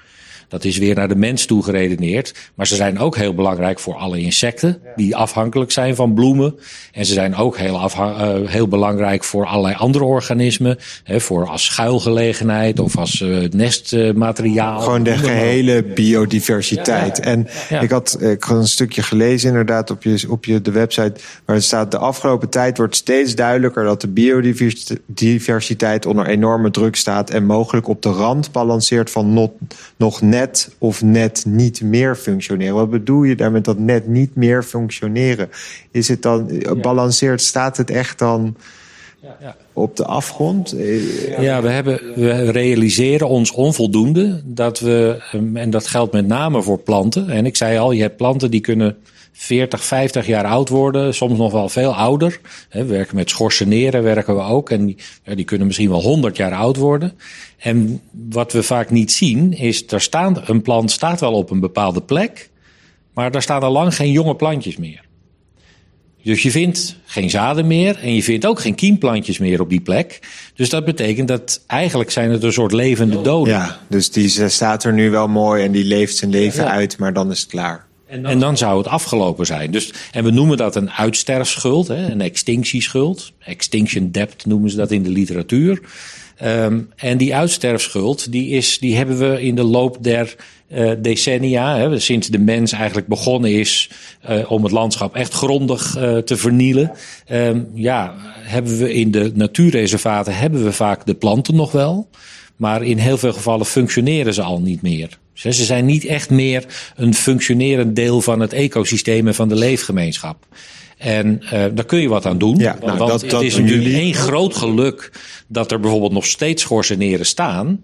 Dat is weer naar de mens toe geredeneerd. Maar ze zijn ook heel belangrijk voor alle insecten die afhankelijk zijn van bloemen. En ze zijn ook heel, uh, heel belangrijk voor allerlei andere organismen. Hè, voor als schuilgelegenheid of als uh, nestmateriaal. Gewoon de gehele biodiversiteit. Ja, ja. En ja. ik had ik had een stukje gelezen inderdaad op je, op je de website. Waar het staat de afgelopen tijd wordt steeds duidelijker dat de biodiversiteit onder enorme druk staat. En mogelijk op de rand balanceert van not, nog net net of net niet meer functioneren. Wat bedoel je daar met dat net niet meer functioneren? Is het dan, ja. balanceert, staat het echt dan ja, ja. op de afgrond? Ja, we, hebben, we realiseren ons onvoldoende dat we, en dat geldt met name voor planten. En ik zei al, je hebt planten die kunnen 40, 50 jaar oud worden, soms nog wel veel ouder. We werken met schorseneren, werken we ook. En die, ja, die kunnen misschien wel 100 jaar oud worden. En wat we vaak niet zien, is er staan, een plant staat wel op een bepaalde plek, maar daar staan al lang geen jonge plantjes meer. Dus je vindt geen zaden meer en je vindt ook geen kiemplantjes meer op die plek. Dus dat betekent dat eigenlijk zijn het een soort levende doden. Ja, dus die staat er nu wel mooi en die leeft zijn leven uit, maar dan is het klaar. En dan, en dan zou het afgelopen zijn. Dus, en we noemen dat een uitsterfschuld, hè, een extinctieschuld. Extinction debt noemen ze dat in de literatuur. Um, en die uitsterfschuld, die, is, die hebben we in de loop der uh, decennia, hè, sinds de mens eigenlijk begonnen is uh, om het landschap echt grondig uh, te vernielen. Um, ja, hebben we in de natuurreservaten hebben we vaak de planten nog wel. Maar in heel veel gevallen functioneren ze al niet meer. Ze zijn niet echt meer een functionerend deel van het ecosysteem en van de leefgemeenschap. En uh, daar kun je wat aan doen. Ja, nou, want dat, het dat is natuurlijk jullie... één groot geluk dat er bijvoorbeeld nog steeds schorseneren staan.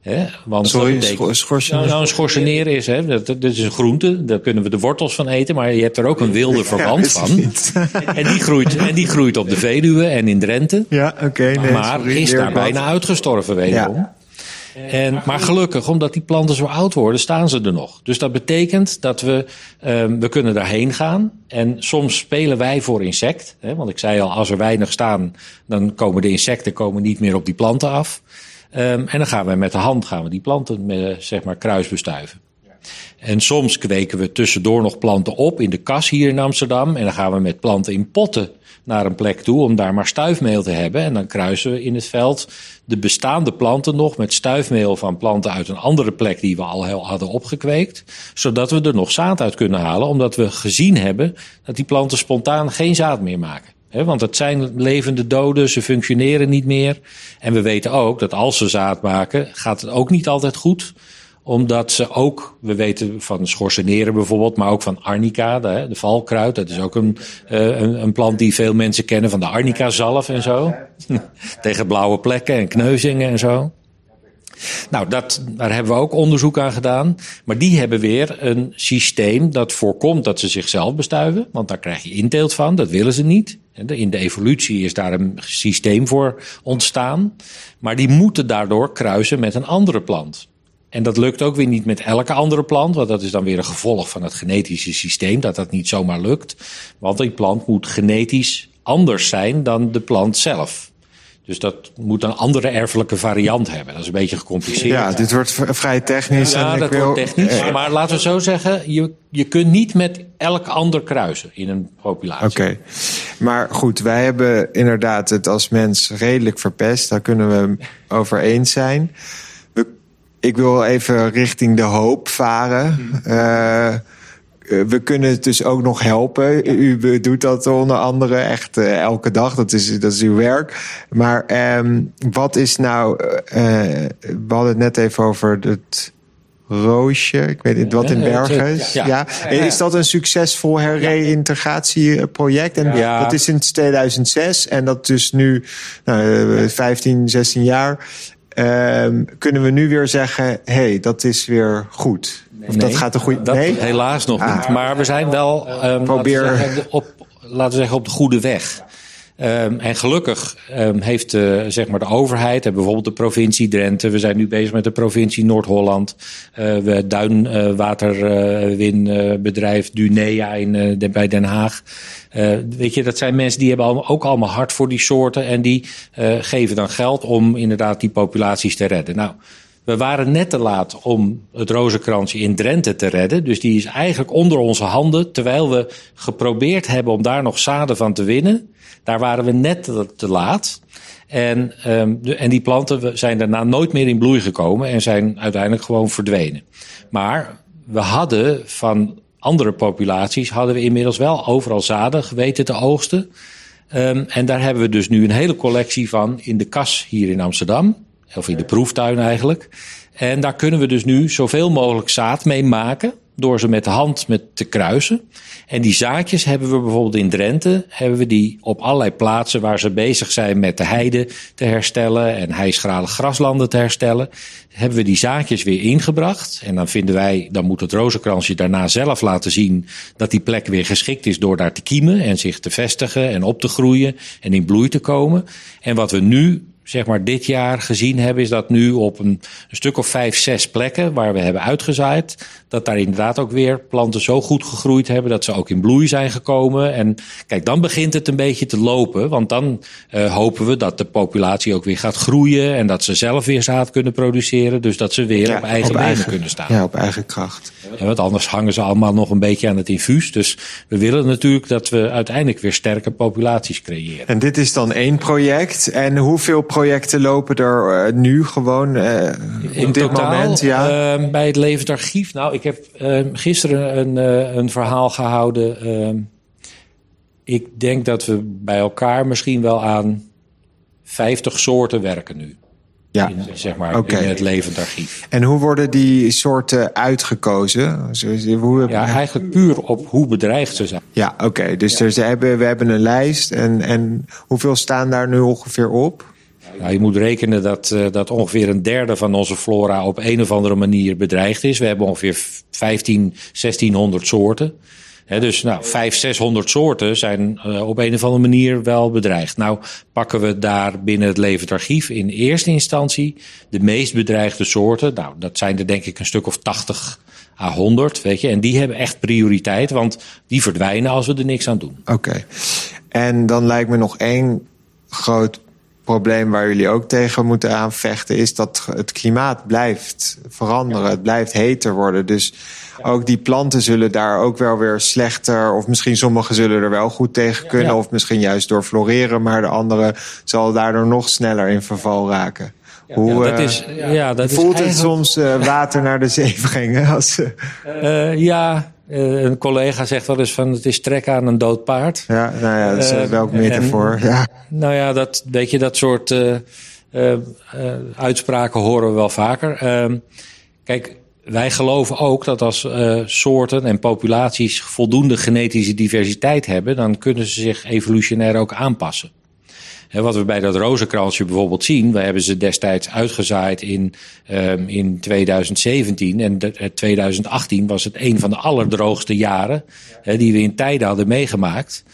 Hè? Want Sorry, betekent, schorseneren? Nou, nou, een schorseneren is, hè, dat, dat, is een groente, daar kunnen we de wortels van eten, maar je hebt er ook een wilde verwant ja, van. en, die groeit, en die groeit op de Veluwe en in Drenthe. Ja, oké. Okay, nee, maar sorry, is daar bijna uitgestorven, wederom. Ja. En, maar gelukkig, omdat die planten zo oud worden, staan ze er nog. Dus dat betekent dat we, um, we kunnen daarheen gaan. En soms spelen wij voor insect. Hè, want ik zei al, als er weinig staan, dan komen de insecten komen niet meer op die planten af. Um, en dan gaan we met de hand gaan we die planten met, zeg maar kruisbestuiven. En soms kweken we tussendoor nog planten op in de kas hier in Amsterdam. En dan gaan we met planten in potten naar een plek toe om daar maar stuifmeel te hebben. En dan kruisen we in het veld de bestaande planten nog met stuifmeel van planten uit een andere plek die we al hadden opgekweekt. Zodat we er nog zaad uit kunnen halen, omdat we gezien hebben dat die planten spontaan geen zaad meer maken. want het zijn levende doden, ze functioneren niet meer. En we weten ook dat als ze zaad maken, gaat het ook niet altijd goed omdat ze ook, we weten van schorseneren bijvoorbeeld, maar ook van arnica, de, de valkruid. Dat is ook een, uh, een, een, plant die veel mensen kennen van de arnica zalf en zo. Tegen blauwe plekken en kneuzingen en zo. Nou, dat, daar hebben we ook onderzoek aan gedaan. Maar die hebben weer een systeem dat voorkomt dat ze zichzelf bestuiven. Want daar krijg je inteelt van, dat willen ze niet. In de evolutie is daar een systeem voor ontstaan. Maar die moeten daardoor kruisen met een andere plant. En dat lukt ook weer niet met elke andere plant, want dat is dan weer een gevolg van het genetische systeem, dat dat niet zomaar lukt. Want die plant moet genetisch anders zijn dan de plant zelf. Dus dat moet een andere erfelijke variant hebben. Dat is een beetje gecompliceerd. Ja, dit wordt vrij technisch. Ja, en dat wil... wordt technisch. Maar laten we zo zeggen, je, je kunt niet met elk ander kruisen in een populatie. Oké, okay. maar goed, wij hebben inderdaad het als mens redelijk verpest. Daar kunnen we over eens zijn ik wil even richting de hoop varen. Uh, we kunnen het dus ook nog helpen. U doet dat onder andere echt uh, elke dag. Dat is, dat is uw werk. Maar um, wat is nou... Uh, we hadden het net even over het Roosje. Ik weet niet wat in Bergen is. Ja, ja. Is dat een succesvol herreïntegratieproject? En dat is sinds 2006. En dat dus nu nou, 15, 16 jaar. Um, kunnen we nu weer zeggen: hé, hey, dat is weer goed? Of nee, dat gaat een goede. Nee, helaas nog ah. niet. Maar we zijn wel, um, Probeer... laten, we zeggen, op, laten we zeggen, op de goede weg. Um, en gelukkig um, heeft uh, zeg maar de overheid, en bijvoorbeeld de provincie Drenthe, we zijn nu bezig met de provincie Noord-Holland, uh, we duinwaterwinbedrijf uh, Dunea in, bij Den Haag. weet je, dat zijn mensen die hebben ook allemaal hart voor die soorten en die geven dan geld om inderdaad die populaties te redden. Nou, we waren net te laat om het rozenkransje in Drenthe te redden. Dus die is eigenlijk onder onze handen. Terwijl we geprobeerd hebben om daar nog zaden van te winnen. Daar waren we net te, laat. En, de, en die planten zijn daarna nooit meer in bloei gekomen en zijn uiteindelijk gewoon verdwenen. Maar we hadden van andere populaties hadden we inmiddels wel overal zaden geweten te oogsten. Um, en daar hebben we dus nu een hele collectie van in de kas hier in Amsterdam. Of in de proeftuin eigenlijk. En daar kunnen we dus nu zoveel mogelijk zaad mee maken door ze met de hand met te kruisen. En die zaadjes hebben we bijvoorbeeld in Drenthe, hebben we die op allerlei plaatsen waar ze bezig zijn met de heide te herstellen en hijschrale graslanden te herstellen, hebben we die zaadjes weer ingebracht. En dan vinden wij, dan moet het rozenkransje daarna zelf laten zien dat die plek weer geschikt is door daar te kiemen en zich te vestigen en op te groeien en in bloei te komen. En wat we nu zeg maar dit jaar gezien hebben, is dat nu op een, een, stuk of vijf, zes plekken waar we hebben uitgezaaid, dat daar inderdaad ook weer planten zo goed gegroeid hebben dat ze ook in bloei zijn gekomen. En kijk, dan begint het een beetje te lopen, want dan uh, hopen we dat de populatie ook weer gaat groeien en dat ze zelf weer zaad kunnen produceren, dus dat ze weer ja, op eigen op benen kunnen staan. Ja, op eigen kracht. En want anders hangen ze allemaal nog een beetje aan het infuus. Dus we willen natuurlijk dat we uiteindelijk weer sterke populaties creëren. En dit is dan één project. En hoeveel projecten lopen er uh, nu gewoon uh, In op dit totaal, moment? Ja? Uh, bij het Levend Archief. Nou, ik heb ehm, gisteren een, eh, een verhaal gehouden. Ehm, ik denk dat we bij elkaar misschien wel aan 50 soorten werken nu. Ja. In, zeg maar, okay. in het levend archief. En hoe worden die soorten uitgekozen? Hoe... Ja, eigenlijk puur op hoe bedreigd ze zijn. Ja, oké. Okay. Dus ja. er, hebben, we hebben een lijst. En, en hoeveel staan daar nu ongeveer op? Je moet rekenen dat, uh, dat ongeveer een derde van onze flora op een of andere manier bedreigd is. We hebben ongeveer 15, 1600 soorten. Dus nou, 500, 600 soorten zijn uh, op een of andere manier wel bedreigd. Nou pakken we daar binnen het levend archief in eerste instantie de meest bedreigde soorten. Nou, dat zijn er denk ik een stuk of 80 à 100, weet je. En die hebben echt prioriteit, want die verdwijnen als we er niks aan doen. Oké. En dan lijkt me nog één groot probleem waar jullie ook tegen moeten aanvechten, is dat het klimaat blijft veranderen. Ja. Het blijft heter worden. Dus ook die planten zullen daar ook wel weer slechter, of misschien sommige zullen er wel goed tegen kunnen, ja. of misschien juist door floreren, maar de andere zal daardoor nog sneller in verval raken. Hoe ja, dat is, ja, dat voelt is het soms uh, water naar de zee brengen? Als, uh, ja, uh, een collega zegt wel eens van het is trek aan een dood paard. Ja, nou ja, dat is uh, welk metafoor. Ja. Nou ja, dat, weet je, dat soort uitspraken horen we wel vaker. Ehm, kijk, wij geloven ook dat als soorten en populaties voldoende genetische diversiteit hebben, dan kunnen ze zich evolutionair ook aanpassen. Wat we bij dat rozenkransje bijvoorbeeld zien, we hebben ze destijds uitgezaaid in, um, in 2017 en de, 2018 was het een van de allerdroogste jaren die we in tijden hadden meegemaakt.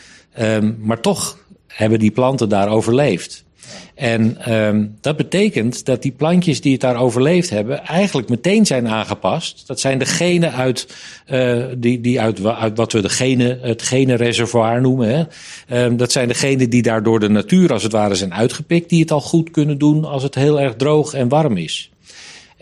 Um, maar toch hebben die planten daar overleefd. En um, dat betekent dat die plantjes die het daar overleefd hebben, eigenlijk meteen zijn aangepast. Dat zijn de genen uit, uh, die, die uit, uit wat we de genen, het genenreservoir noemen. Hè. Um, dat zijn degenen die daar door de natuur als het ware zijn uitgepikt, die het al goed kunnen doen als het heel erg droog en warm is.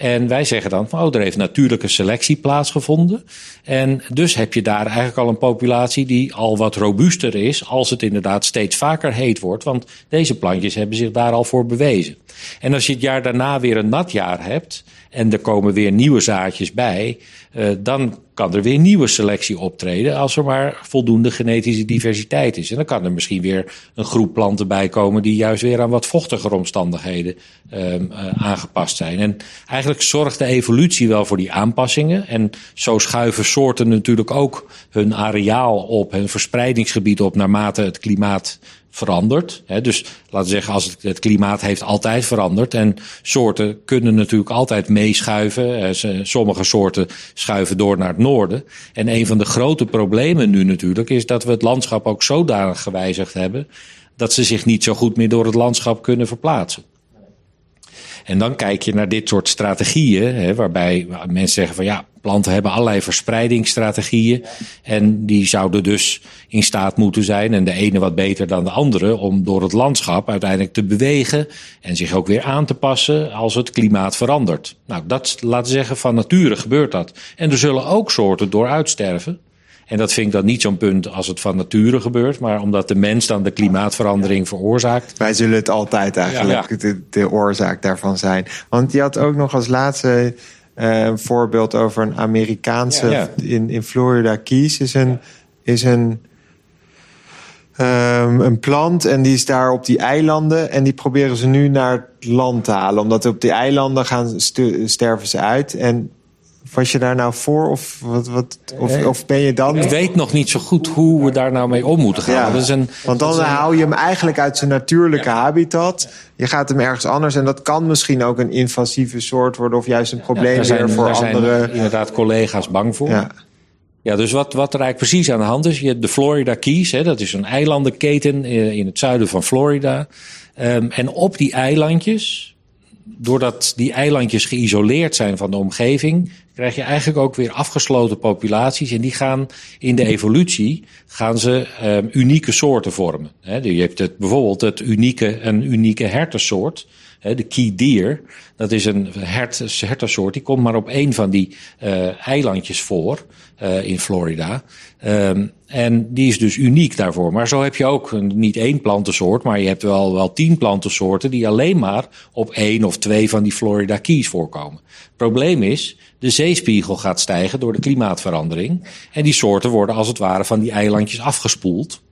En wij zeggen dan van, oh, er heeft natuurlijke selectie plaatsgevonden. En dus heb je daar eigenlijk al een populatie die al wat robuuster is als het inderdaad steeds vaker heet wordt. Want deze plantjes hebben zich daar al voor bewezen. En als je het jaar daarna weer een nat jaar hebt en er komen weer nieuwe zaadjes bij, uh, dan kan er weer nieuwe selectie optreden als er maar voldoende genetische diversiteit is. En dan kan er misschien weer een groep planten bij komen die juist weer aan wat vochtigere omstandigheden um, uh, aangepast zijn. En eigenlijk zorgt de evolutie wel voor die aanpassingen. En zo schuiven soorten natuurlijk ook hun areaal op, hun verspreidingsgebied op naarmate het klimaat verandert. He, dus laten we zeggen, als het, het, klimaat heeft altijd veranderd. En soorten kunnen natuurlijk altijd meeschuiven. Sommige soorten schuiven door naar het noorden. En een van de grote problemen nu natuurlijk is dat we het landschap ook zodanig gewijzigd hebben. dat ze zich niet zo goed meer door het landschap kunnen verplaatsen. En dan kijk je naar dit soort strategieën, hè, waarbij mensen zeggen van ja, planten hebben allerlei verspreidingsstrategieën. En die zouden dus in staat moeten zijn, en de ene wat beter dan de andere, om door het landschap uiteindelijk te bewegen en zich ook weer aan te passen als het klimaat verandert. Nou, dat laten zeggen, van nature gebeurt dat. En er zullen ook soorten door uitsterven. En dat vind ik dan niet zo'n punt als het van nature gebeurt, maar omdat de mens dan de klimaatverandering veroorzaakt. Wij zullen het altijd eigenlijk ja, ja. De, de, oorzaak daarvan zijn. Want je had ook nog als laatste uh, een voorbeeld over een Amerikaanse ja, in, in Florida Keys is een, is een Um, een plant en die is daar op die eilanden en die proberen ze nu naar het land te halen. Omdat op die eilanden gaan sterven ze uit. En was je daar nou voor of, wat, wat, of, of ben je dan... Ik weet nog niet zo goed hoe we daar nou mee om moeten gaan. Ja, dat is een, want dan een... haal je hem eigenlijk uit zijn natuurlijke ja. habitat. Je gaat hem ergens anders en dat kan misschien ook een invasieve soort worden... of juist een probleem ja, zijn, weer voor daar andere... Zijn inderdaad collega's bang voor. Ja. Ja, dus wat, wat er eigenlijk precies aan de hand is. Je hebt de Florida Keys, hè, dat is een eilandenketen eh, in het zuiden van Florida. Um, en op die eilandjes, doordat die eilandjes geïsoleerd zijn van de omgeving, krijg je eigenlijk ook weer afgesloten populaties. En die gaan in de evolutie gaan ze um, unieke soorten vormen. Je hebt het, bijvoorbeeld het unieke, een unieke hertensoort. De key deer, dat is een hert, hertensoort, die komt maar op één van die uh, eilandjes voor uh, in Florida. Um, en die is dus uniek daarvoor. Maar zo heb je ook niet één plantensoort, maar je hebt wel, wel tien plantensoorten die alleen maar op één of twee van die Florida Keys voorkomen. Probleem is, de zeespiegel gaat stijgen door de klimaatverandering. En die soorten worden als het ware van die eilandjes afgespoeld.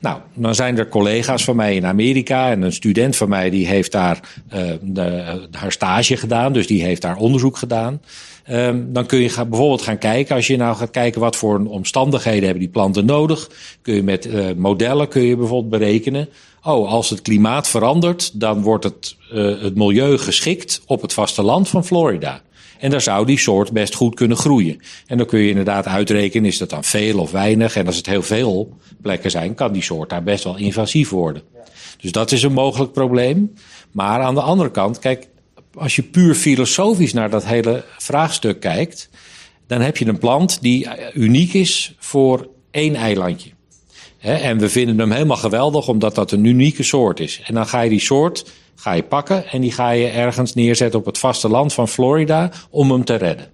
Nou, dan zijn er collega's van mij in Amerika en een student van mij die heeft daar uh, de, haar stage gedaan, dus die heeft daar onderzoek gedaan. Um, dan kun je bijvoorbeeld gaan kijken, als je nou gaat kijken wat voor omstandigheden hebben die planten nodig, kun je met uh, modellen kun je bijvoorbeeld berekenen. Oh, als het klimaat verandert, dan wordt het, uh, het milieu geschikt op het vasteland van Florida. En daar zou die soort best goed kunnen groeien. En dan kun je inderdaad uitrekenen, is dat dan veel of weinig? En als het heel veel plekken zijn, kan die soort daar best wel invasief worden. Dus dat is een mogelijk probleem. Maar aan de andere kant, kijk, als je puur filosofisch naar dat hele vraagstuk kijkt, dan heb je een plant die uniek is voor één eilandje. En we vinden hem helemaal geweldig omdat dat een unieke soort is. En dan ga je die soort ga je pakken en die ga je ergens neerzetten op het vasteland van Florida om hem te redden.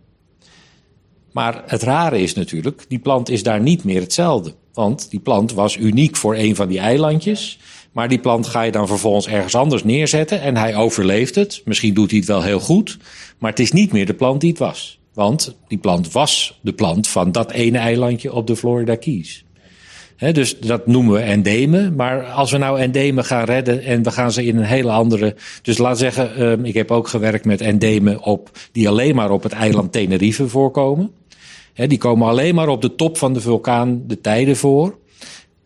Maar het rare is natuurlijk, die plant is daar niet meer hetzelfde. Want die plant was uniek voor een van die eilandjes. Maar die plant ga je dan vervolgens ergens anders neerzetten en hij overleeft het. Misschien doet hij het wel heel goed, maar het is niet meer de plant die het was. Want die plant was de plant van dat ene eilandje op de Florida Keys. Dus dat noemen we endemen. Maar als we nou endemen gaan redden en we gaan ze in een hele andere. Dus laat zeggen, um, ik heb ook gewerkt met endemen op, die alleen maar op het eiland Tenerife voorkomen. Die komen alleen maar op de top van de vulkaan de tijden voor.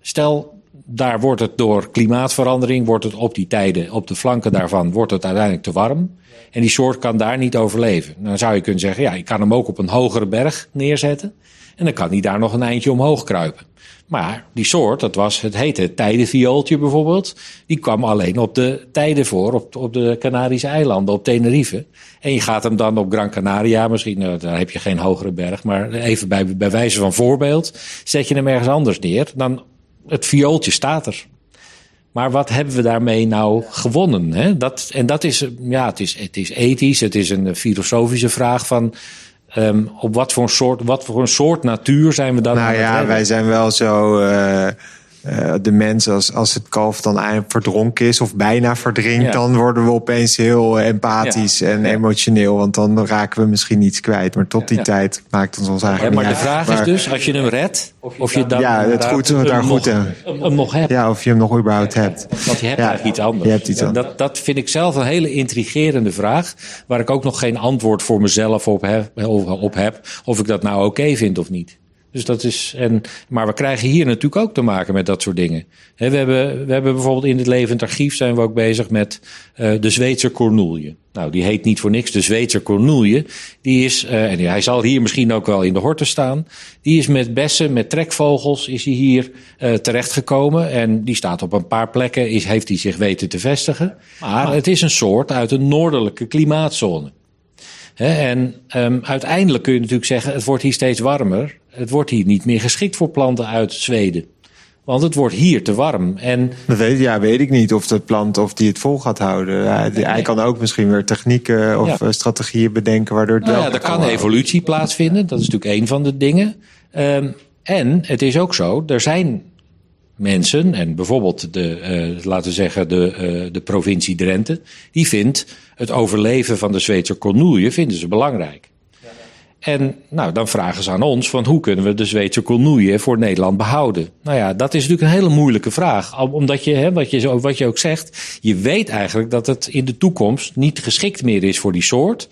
Stel, daar wordt het door klimaatverandering, wordt het op die tijden, op de flanken daarvan, wordt het uiteindelijk te warm. En die soort kan daar niet overleven. Dan zou je kunnen zeggen, ja, ik kan hem ook op een hogere berg neerzetten. En dan kan hij daar nog een eindje omhoog kruipen. Maar die soort, dat was, het heette het tijdenviooltje bijvoorbeeld. Die kwam alleen op de tijden voor, op, op de Canarische eilanden, op Tenerife. En je gaat hem dan op Gran Canaria, misschien, nou, daar heb je geen hogere berg. Maar even bij, bij wijze van voorbeeld, zet je hem ergens anders neer. Dan, het viooltje staat er. Maar wat hebben we daarmee nou gewonnen? Hè? Dat, en dat is, ja, het is, het is ethisch, het is een filosofische vraag van Um, op wat voor, een soort, wat voor een soort natuur zijn we dan? Nou ja, wij zijn wel zo. Uh, uh, de mens, als, als het kalf dan eindelijk verdronken is of bijna verdrinkt, ja. dan worden we opeens heel empathisch ja. en ja. emotioneel. Want dan raken we misschien iets kwijt. Maar tot die tijd maakt het ons eigenlijk. Ja, maar de vraag maar, is dus, als je hem redt, of je, of je dan. Ja, het goed daar goed hem, hem nog hebt. Ja, of je hem nog überhaupt hebt. Want je hebt eigenlijk iets anders. Je hebt iets anders. Dat, dat vind ik zelf een hele intrigerende vraag. Waar ik ook nog geen antwoord voor mezelf op heb. Op heb of ik dat nou oké okay vind of niet. Dus dat is, en, maar we krijgen hier natuurlijk ook te maken met dat soort dingen. He, we, hebben, we hebben bijvoorbeeld in het levend archief zijn we ook bezig met uh, de Zweedse cornoelje. Nou, die heet niet voor niks de Zweedse cornoelje. Die is, uh, en hij zal hier misschien ook wel in de horten staan. Die is met bessen, met trekvogels, is hij hier uh, terechtgekomen. En die staat op een paar plekken, is, heeft hij zich weten te vestigen. Maar het is een soort uit een noordelijke klimaatzone. He, en um, uiteindelijk kun je natuurlijk zeggen, het wordt hier steeds warmer. Het wordt hier niet meer geschikt voor planten uit Zweden. Want het wordt hier te warm. En, dat weet, ja, weet ik niet of de plant of die het vol gaat houden. Hij kan ook misschien weer technieken of ja. strategieën bedenken waardoor het nou wel. Ja, er kan evolutie plaatsvinden. Dat is natuurlijk een van de dingen. Um, en het is ook zo, er zijn mensen, en bijvoorbeeld de, uh, laten we zeggen, de, uh, de provincie Drenthe, die vindt het overleven van de Zweedse kornoelje vinden ze belangrijk. En nou, dan vragen ze aan ons van hoe kunnen we de Zweedse kornoelje voor Nederland behouden? Nou ja, dat is natuurlijk een hele moeilijke vraag. Omdat je, hè, wat, je, wat je ook zegt, je weet eigenlijk dat het in de toekomst niet geschikt meer is voor die soort.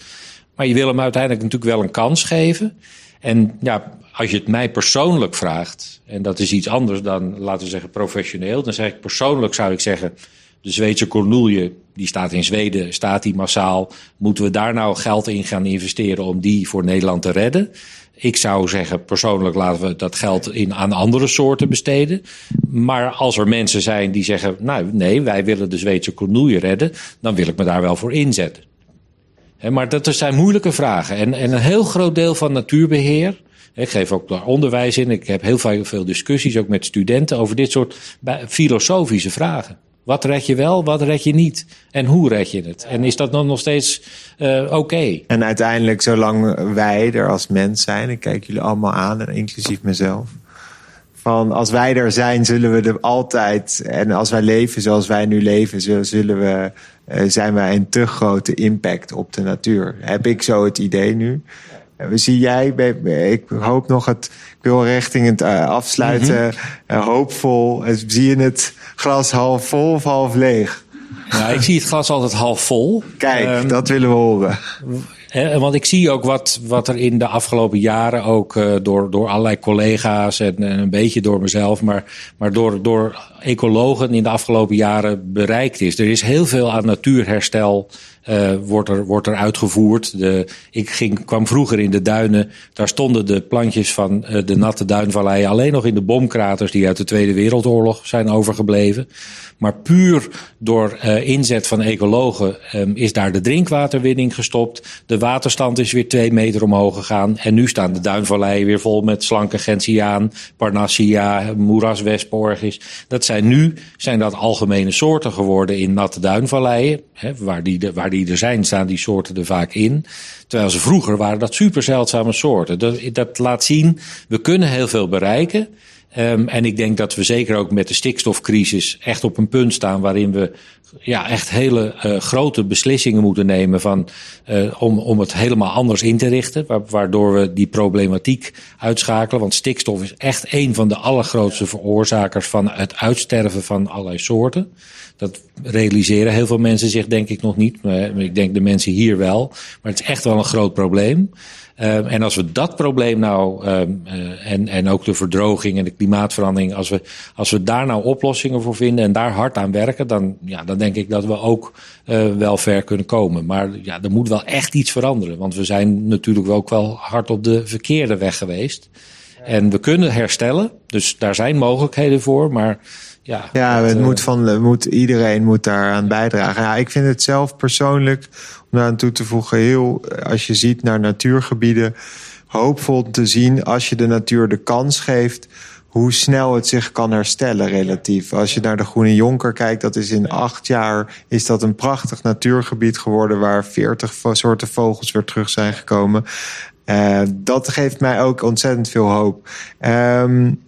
Maar je wil hem uiteindelijk natuurlijk wel een kans geven. En ja, als je het mij persoonlijk vraagt, en dat is iets anders dan, laten we zeggen, professioneel, dan zeg ik persoonlijk zou ik zeggen, de Zweedse cornoelje, die staat in Zweden, staat die massaal. Moeten we daar nou geld in gaan investeren om die voor Nederland te redden? Ik zou zeggen, persoonlijk laten we dat geld in, aan andere soorten besteden. Maar als er mensen zijn die zeggen, nou nee, wij willen de Zweedse cornoelje redden, dan wil ik me daar wel voor inzetten. maar dat zijn moeilijke vragen. En, en een heel groot deel van natuurbeheer, ik geef ook daar onderwijs in. Ik heb heel veel discussies ook met studenten over dit soort filosofische vragen. Wat red je wel, wat red je niet? En hoe red je het? En is dat dan nog steeds uh, oké? En uiteindelijk, zolang wij er als mens zijn, ik kijk jullie allemaal aan, inclusief mezelf. Van als wij er zijn, zullen we er altijd. En als wij leven zoals wij nu leven, zullen we, uh, zijn wij een te grote impact op de natuur. Heb ik zo het idee nu. Zie jij, ik hoop nog het, ik wil richting het uh, afsluiten, mm -hmm. hoopvol. Zie je het glas half vol of half leeg? Nou, ik zie het glas altijd half vol. Kijk, um, dat willen we horen. want ik zie ook wat, wat er in de afgelopen jaren ook uh, door, door allerlei collega's en, en, een beetje door mezelf, maar, maar door, door ecologen in de afgelopen jaren bereikt is. Er is heel veel aan natuurherstel uh, wordt, er, wordt er uitgevoerd. De, ik ging, kwam vroeger in de duinen. Daar stonden de plantjes van uh, de natte duinvallei alleen nog in de bomkraters die uit de Tweede Wereldoorlog zijn overgebleven. Maar puur door uh, inzet van ecologen um, is daar de drinkwaterwinning gestopt. De waterstand is weer twee meter omhoog gegaan. En nu staan de duinvalleien weer vol met slanke gentiaan, parnassia, moeraswesporgis. Dat zijn nu zijn dat algemene soorten geworden in natte duinvalleien. Waar, die, waar die er zijn, staan die soorten er vaak in. Terwijl ze vroeger waren dat super zeldzame soorten. Dat, dat laat zien, we kunnen heel veel bereiken. Um, en ik denk dat we zeker ook met de stikstofcrisis echt op een punt staan waarin we ja, echt hele uh, grote beslissingen moeten nemen van, uh, om, om het helemaal anders in te richten. Waardoor we die problematiek uitschakelen. Want stikstof is echt een van de allergrootste veroorzakers van het uitsterven van allerlei soorten. Dat realiseren heel veel mensen zich denk ik nog niet. Maar ik denk de mensen hier wel. Maar het is echt wel een groot probleem. En als we dat probleem nou, en, en ook de verdroging en de klimaatverandering, als we, als we daar nou oplossingen voor vinden en daar hard aan werken, dan, ja, dan denk ik dat we ook uh, wel ver kunnen komen. Maar ja, er moet wel echt iets veranderen. Want we zijn natuurlijk ook wel hard op de verkeerde weg geweest. En we kunnen herstellen, dus daar zijn mogelijkheden voor, maar ja, ja het uh, moet van, moet, iedereen moet daaraan bijdragen. Ja, ik vind het zelf persoonlijk, om daar aan toe te voegen, heel, als je ziet naar natuurgebieden, hoopvol te zien als je de natuur de kans geeft hoe snel het zich kan herstellen relatief. Als je naar de Groene Jonker kijkt, dat is in acht jaar is dat een prachtig natuurgebied geworden waar veertig soorten vogels weer terug zijn gekomen. Uh, dat geeft mij ook ontzettend veel hoop. Um,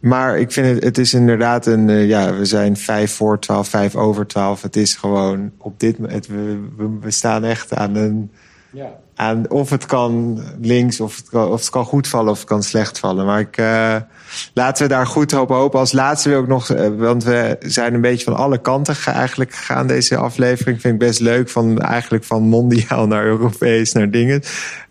maar ik vind het, het is inderdaad een, uh, ja, we zijn vijf voor twaalf, vijf over twaalf. Het is gewoon op dit moment, we, we, we staan echt aan een, ja. aan of het kan links, of het kan, of het kan goed vallen, of het kan slecht vallen. Maar ik, uh, laten we daar goed op hopen. Als laatste wil ik nog, uh, want we zijn een beetje van alle kanten eigenlijk gegaan deze aflevering. Vind ik best leuk, van eigenlijk van mondiaal naar Europees naar dingen.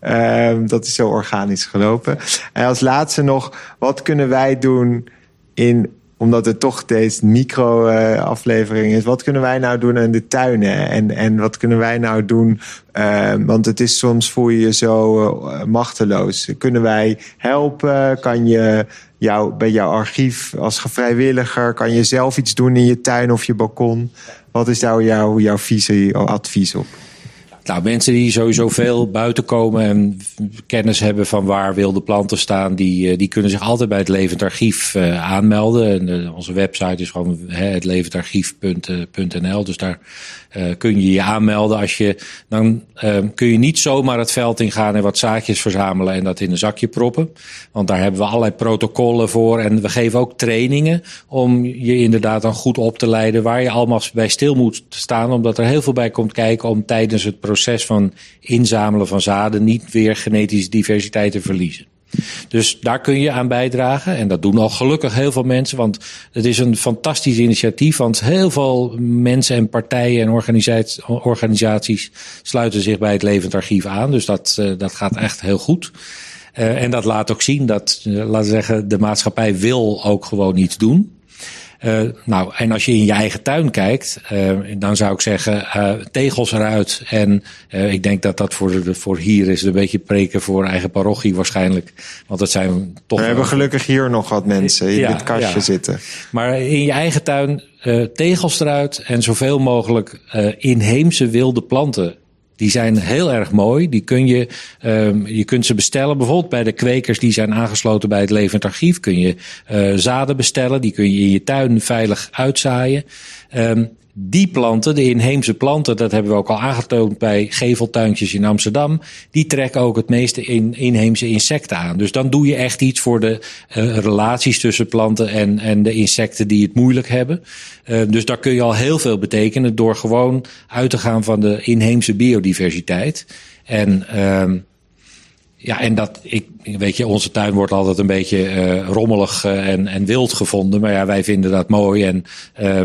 Uh, dat is zo organisch gelopen. En als laatste nog, wat kunnen wij doen in omdat het toch deze micro-aflevering is. Wat kunnen wij nou doen aan de tuinen? En, en wat kunnen wij nou doen? Uh, want het is soms voel je je zo uh, machteloos. Kunnen wij helpen? Kan je jou, bij jouw archief als vrijwilliger? Kan je zelf iets doen in je tuin of je balkon? Wat is nou jouw, jouw visie, advies op? Nou, mensen die sowieso veel buiten komen en kennis hebben van waar wilde planten staan, die, eh, die kunnen zich altijd bij het Levend Archief uh, aanmelden. En, uh, onze website is gewoon hetlevendarchief.nl. Dus daar kun je je aanmelden. Als je, dan kun je niet zomaar het veld ingaan en wat zaadjes verzamelen en dat in een zakje proppen. Want daar hebben we allerlei protocollen voor. En we geven ook trainingen om je inderdaad dan goed op te leiden waar je allemaal bij stil moet staan. Omdat er heel veel bij komt kijken om tijdens het proces van inzamelen van zaden niet weer genetische diversiteit te verliezen. Dus daar kun je aan bijdragen. En dat doen al gelukkig heel veel mensen. Want het is een fantastisch initiatief. Want heel veel mensen en partijen en organisaties, organisaties sluiten zich bij het Levend Archief aan. Dus dat, uh, dat gaat echt heel goed. Uh, en dat laat ook zien dat, uh, laten we zeggen, de maatschappij wil ook gewoon iets doen. Nou, en als je in je eigen tuin kijkt, dan zou ik zeggen tegels eruit. En ik denk dat dat voor, voor hier is een beetje preken voor eigen parochie waarschijnlijk. Want dat zijn toch. We hebben gelukkig hier nog wat mensen in dit kastje zitten. Maar in je eigen tuin tegels eruit en zoveel mogelijk inheemse wilde planten die zijn heel erg mooi. Die kun je, um, je kunt ze bestellen. Bijvoorbeeld bij de kwekers die zijn aangesloten bij het Levend Archief. Kun je uh, zaden bestellen. Die kun je in je tuin veilig uitzaaien. Um, die planten, de inheemse planten, dat hebben we ook al aangetoond bij geveltuintjes in Amsterdam, die trekken ook het meeste in, inheemse insecten aan. Dus dan doe je echt iets voor de uh, relaties tussen planten en, en de insecten die het moeilijk hebben. Uh, dus daar kun je al heel veel betekenen door gewoon uit te gaan van de inheemse biodiversiteit. En uh, ja, en dat, ik, weet je, onze tuin wordt altijd een beetje uh, rommelig en, en wild gevonden. Maar ja, wij vinden dat mooi. En uh,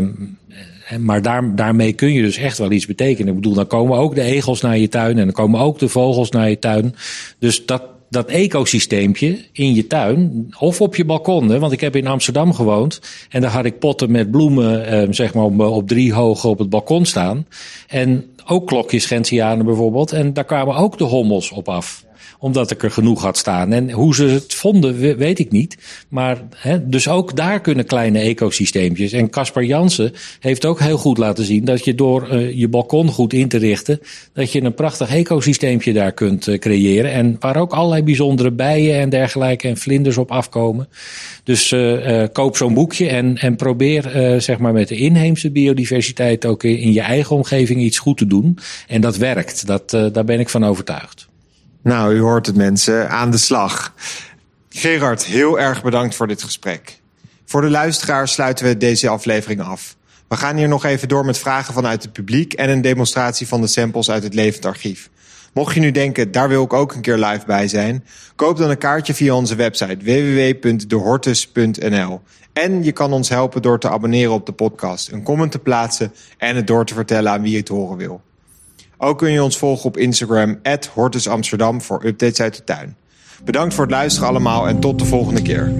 maar daar, daarmee kun je dus echt wel iets betekenen. Ik bedoel, dan komen ook de egels naar je tuin en dan komen ook de vogels naar je tuin. Dus dat, dat ecosysteempje in je tuin of op je balkon. Hè, want ik heb in Amsterdam gewoond en daar had ik potten met bloemen eh, zeg maar op, op drie hoog op het balkon staan. En ook klokjes gentianen bijvoorbeeld. En daar kwamen ook de hommels op af omdat ik er genoeg had staan. En hoe ze het vonden, weet ik niet. Maar hè, dus ook daar kunnen kleine ecosysteempjes. En Caspar Jansen heeft ook heel goed laten zien dat je door uh, je balkon goed in te richten, dat je een prachtig ecosysteempje daar kunt uh, creëren. En waar ook allerlei bijzondere bijen en dergelijke en vlinders op afkomen. Dus uh, koop zo'n boekje en, en probeer zeg maar met de inheemse biodiversiteit ook in, in, je eigen omgeving iets goed te doen. En dat werkt. Dat, daar ben ik van overtuigd. Nou, u hoort het mensen, aan de slag. Gerard, heel erg bedankt voor dit gesprek. Voor de luisteraars sluiten we deze aflevering af. We gaan hier nog even door met vragen vanuit het publiek en een demonstratie van de samples uit het levend archief. Mocht je nu denken, daar wil ik ook een keer live bij zijn, koop dan een kaartje via onze website www.dehortus.nl. En je kan ons helpen door te abonneren op de podcast, een comment te plaatsen en het door te vertellen aan wie het horen wil. Ook kun je ons volgen op Instagram, @hortusamsterdam voor updates uit de tuin. Bedankt voor het luisteren allemaal en tot de volgende keer.